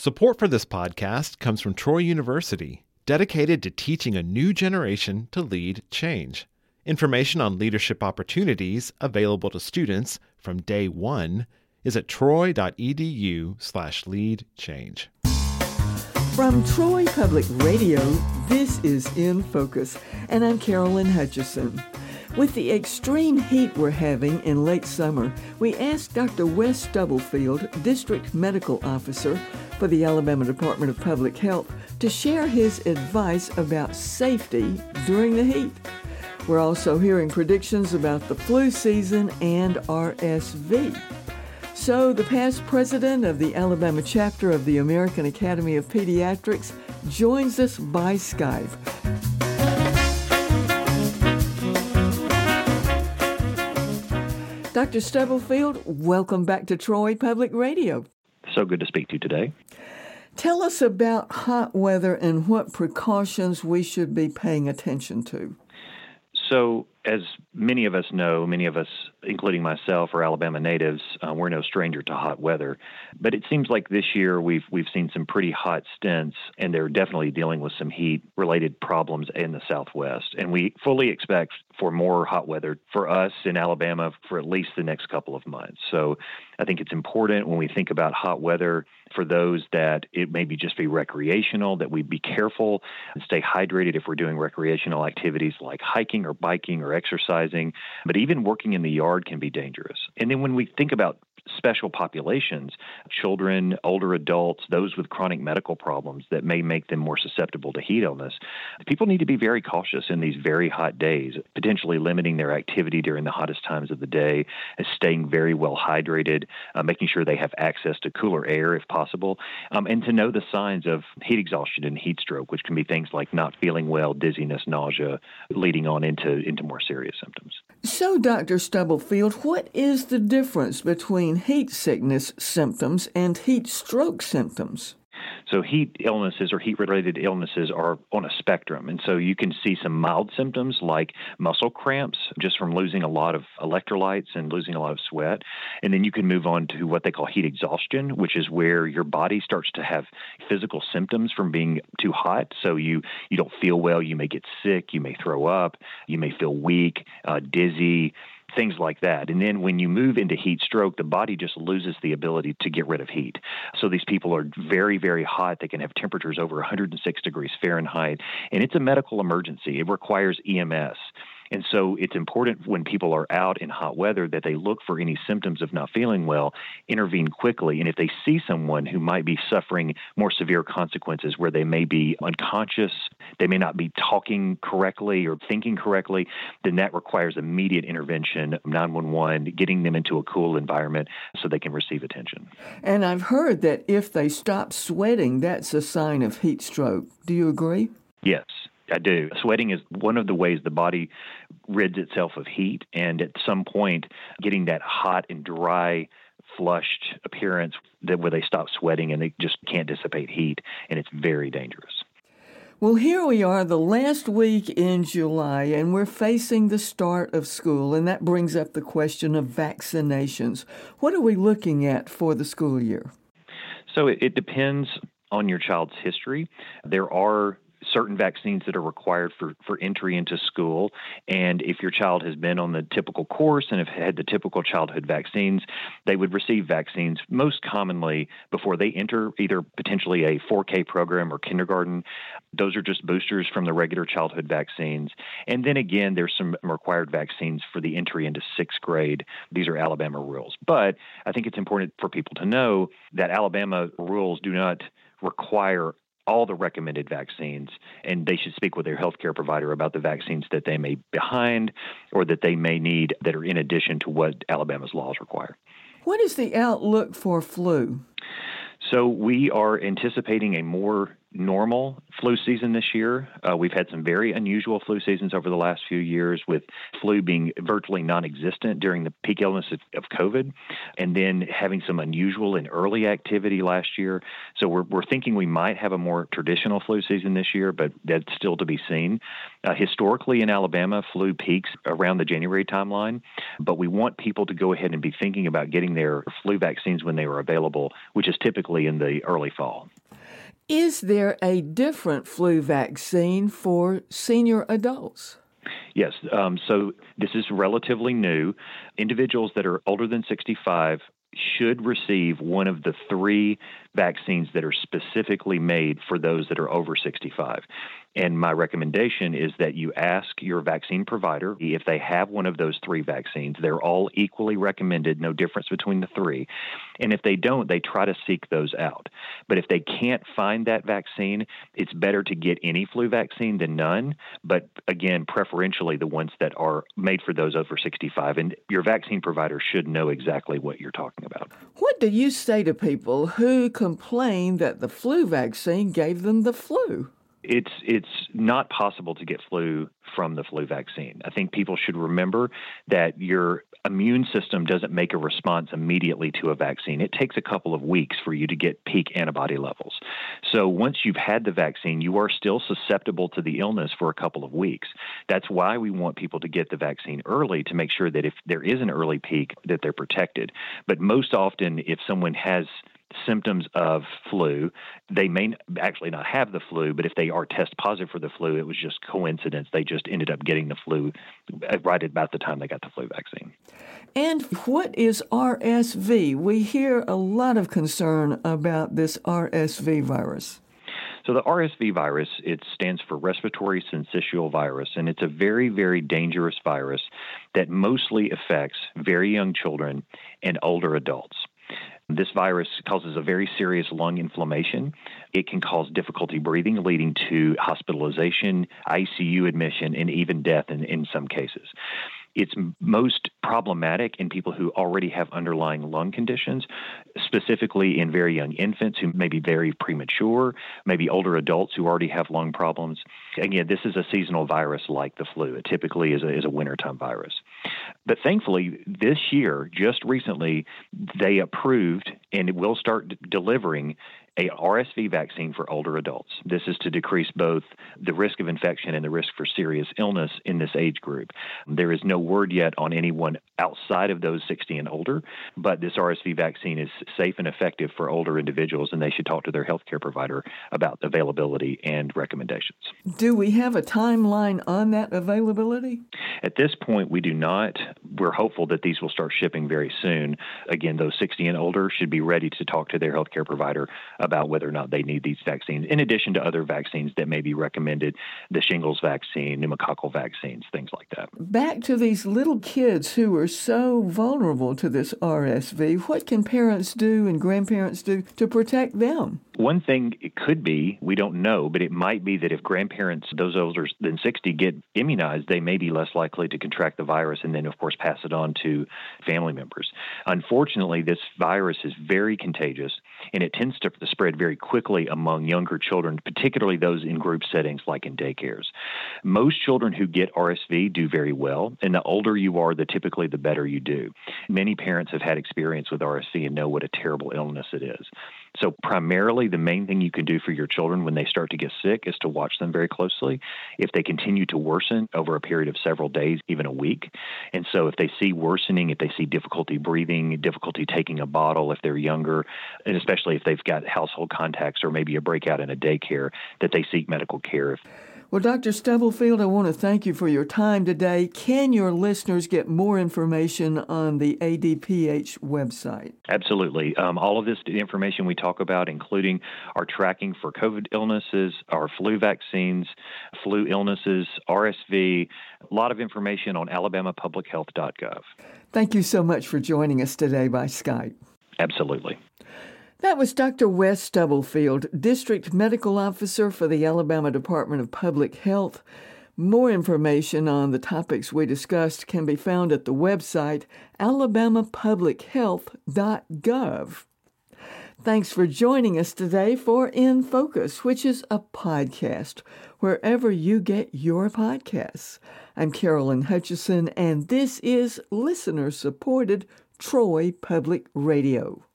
Support for this podcast comes from Troy University, dedicated to teaching a new generation to lead change. Information on leadership opportunities available to students from day one is at troy.edu slash lead change. From Troy Public Radio, this is In Focus, and I'm Carolyn Hutcheson. With the extreme heat we're having in late summer, we asked Dr. Wes Stubblefield, District Medical Officer for the Alabama Department of Public Health, to share his advice about safety during the heat. We're also hearing predictions about the flu season and RSV. So, the past president of the Alabama chapter of the American Academy of Pediatrics joins us by Skype. Dr. Stubblefield, welcome back to Troy Public Radio. So good to speak to you today. Tell us about hot weather and what precautions we should be paying attention to. So, as many of us know, many of us, including myself, are Alabama natives. Uh, we're no stranger to hot weather, but it seems like this year we've we've seen some pretty hot stints, and they're definitely dealing with some heat-related problems in the Southwest. And we fully expect for more hot weather for us in Alabama for at least the next couple of months. So, I think it's important when we think about hot weather for those that it may be just be recreational, that we be careful and stay hydrated if we're doing recreational activities like hiking or biking or exercising. But even working in the yard can be dangerous. And then when we think about special populations, children, older adults, those with chronic medical problems that may make them more susceptible to heat illness. People need to be very cautious in these very hot days, potentially limiting their activity during the hottest times of the day, staying very well hydrated, uh, making sure they have access to cooler air if possible, um, and to know the signs of heat exhaustion and heat stroke, which can be things like not feeling well, dizziness, nausea, leading on into, into more serious symptoms. So, Dr. Stubblefield, what is the difference between heat sickness symptoms and heat stroke symptoms? So, heat illnesses or heat related illnesses are on a spectrum. And so, you can see some mild symptoms like muscle cramps just from losing a lot of electrolytes and losing a lot of sweat. And then you can move on to what they call heat exhaustion, which is where your body starts to have physical symptoms from being too hot. So, you, you don't feel well, you may get sick, you may throw up, you may feel weak, uh, dizzy things like that. And then when you move into heat stroke, the body just loses the ability to get rid of heat. So these people are very, very hot. They can have temperatures over 106 degrees Fahrenheit, and it's a medical emergency. It requires EMS. And so it's important when people are out in hot weather that they look for any symptoms of not feeling well, intervene quickly. And if they see someone who might be suffering more severe consequences where they may be unconscious, they may not be talking correctly or thinking correctly, then that requires immediate intervention, 911, getting them into a cool environment so they can receive attention. And I've heard that if they stop sweating, that's a sign of heat stroke. Do you agree? Yes. I do. Sweating is one of the ways the body rids itself of heat, and at some point, getting that hot and dry, flushed appearance that where they stop sweating and they just can't dissipate heat, and it's very dangerous. Well, here we are, the last week in July, and we're facing the start of school, and that brings up the question of vaccinations. What are we looking at for the school year? So it, it depends on your child's history. There are certain vaccines that are required for, for entry into school. And if your child has been on the typical course and have had the typical childhood vaccines, they would receive vaccines most commonly before they enter either potentially a 4K program or kindergarten. Those are just boosters from the regular childhood vaccines. And then again, there's some required vaccines for the entry into sixth grade. These are Alabama rules. But I think it's important for people to know that Alabama rules do not require all the recommended vaccines, and they should speak with their healthcare provider about the vaccines that they may be behind or that they may need that are in addition to what Alabama's laws require. What is the outlook for flu? So we are anticipating a more normal flu season this year. Uh, we've had some very unusual flu seasons over the last few years, with flu being virtually non existent during the peak illness of, of, COVID, and then having some unusual and early activity last year. So we're, we're thinking we might have a more traditional flu season this year, but that's still to be seen. Uh, historically in Alabama, flu peaks around the January timeline, but we want people to go ahead and be thinking about getting their flu vaccines when they are available, which is typically in the early fall. Is there a different flu vaccine for senior adults? Yes. Um, so this is relatively new. Individuals that are older than 65 should receive one of the three vaccines that are specifically made for those that are over 65. And my recommendation is that you ask your vaccine provider if they have one of those three vaccines. They're all equally recommended, no difference between the three. And if they don't, they try to seek those out. But if they can't find that vaccine, it's better to get any flu vaccine than none. But again, preferentially the ones that are made for those over 65. And your vaccine provider should know exactly what you're talking about. What do you say to people who complain that the flu vaccine gave them the flu? It's it's not possible to get flu from the flu vaccine. I think people should remember that your immune system doesn't make a response immediately to a vaccine. It takes a couple of weeks for you to get peak antibody levels. So once you've had the vaccine, you are still susceptible to the illness for a couple of weeks. That's why we want people to get the vaccine early to make sure that if there is an early peak that they're protected. But most often if someone has symptoms of flu. They may actually not have the flu, but if they are test positive for the flu, it was just coincidence. They just ended up getting the flu uh, right about the time they got the flu vaccine. And what is RSV? We hear a lot of concern about this RSV virus. So the RSV virus, it stands for respiratory syncytial virus, and it's a very, very dangerous virus that mostly affects very young children and older adults. This virus causes a very serious lung inflammation. It can cause difficulty breathing, leading to hospitalization, ICU admission, and even death in, in some cases. It's most problematic in people who already have underlying lung conditions, specifically in very young infants who may be very premature, maybe older adults who already have lung problems. Again, this is a seasonal virus like the flu. It typically is a, is a wintertime virus. But thankfully, this year, just recently, they approved and will start d- delivering a RSV vaccine for older adults. This is to decrease both the risk of infection and the risk for serious illness in this age group. There is no word yet on anyone outside of those 60 and older, but this RSV vaccine is safe and effective for older individuals, and they should talk to their healthcare provider about availability and recommendations. Do we have a timeline on that availability? At this point, we do not. We're hopeful that these will start shipping very soon. Again, those 60 and older should be ready to talk to their healthcare provider about whether or not they need these vaccines, in addition to other vaccines that may be recommended the shingles vaccine, pneumococcal vaccines, things like that. Back to these little kids who are so vulnerable to this RSV, what can parents do and grandparents do to protect them? One thing it could be, we don't know, but it might be that if grandparents, those older than 60, get immunized, they may be less likely to contract the virus and then, of course, pass it on to family members. Unfortunately, this virus is very contagious and it tends to spread very quickly among younger children, particularly those in group settings like in daycares. Most children who get RSV do very well, and the older you are, the typically the better you do. Many parents have had experience with RSV and know what a terrible illness it is. So, primarily, the main thing you can do for your children when they start to get sick is to watch them very closely. If they continue to worsen over a period of several days, even a week, and so if they see worsening, if they see difficulty breathing, difficulty taking a bottle if they're younger, and especially if they've got household contacts or maybe a breakout in a daycare, that they seek medical care. Well, Dr. Stubblefield, I want to thank you for your time today. Can your listeners get more information on the ADPH website? Absolutely. Um, all of this information we talk about, including our tracking for COVID illnesses, our flu vaccines, flu illnesses, RSV, a lot of information on alabamapublichealth.gov. Thank you so much for joining us today by Skype. Absolutely. That was Dr. Wes Stubblefield, District Medical Officer for the Alabama Department of Public Health. More information on the topics we discussed can be found at the website alabamapublichealth.gov. Thanks for joining us today for In Focus, which is a podcast wherever you get your podcasts. I'm Carolyn Hutcheson, and this is listener supported Troy Public Radio.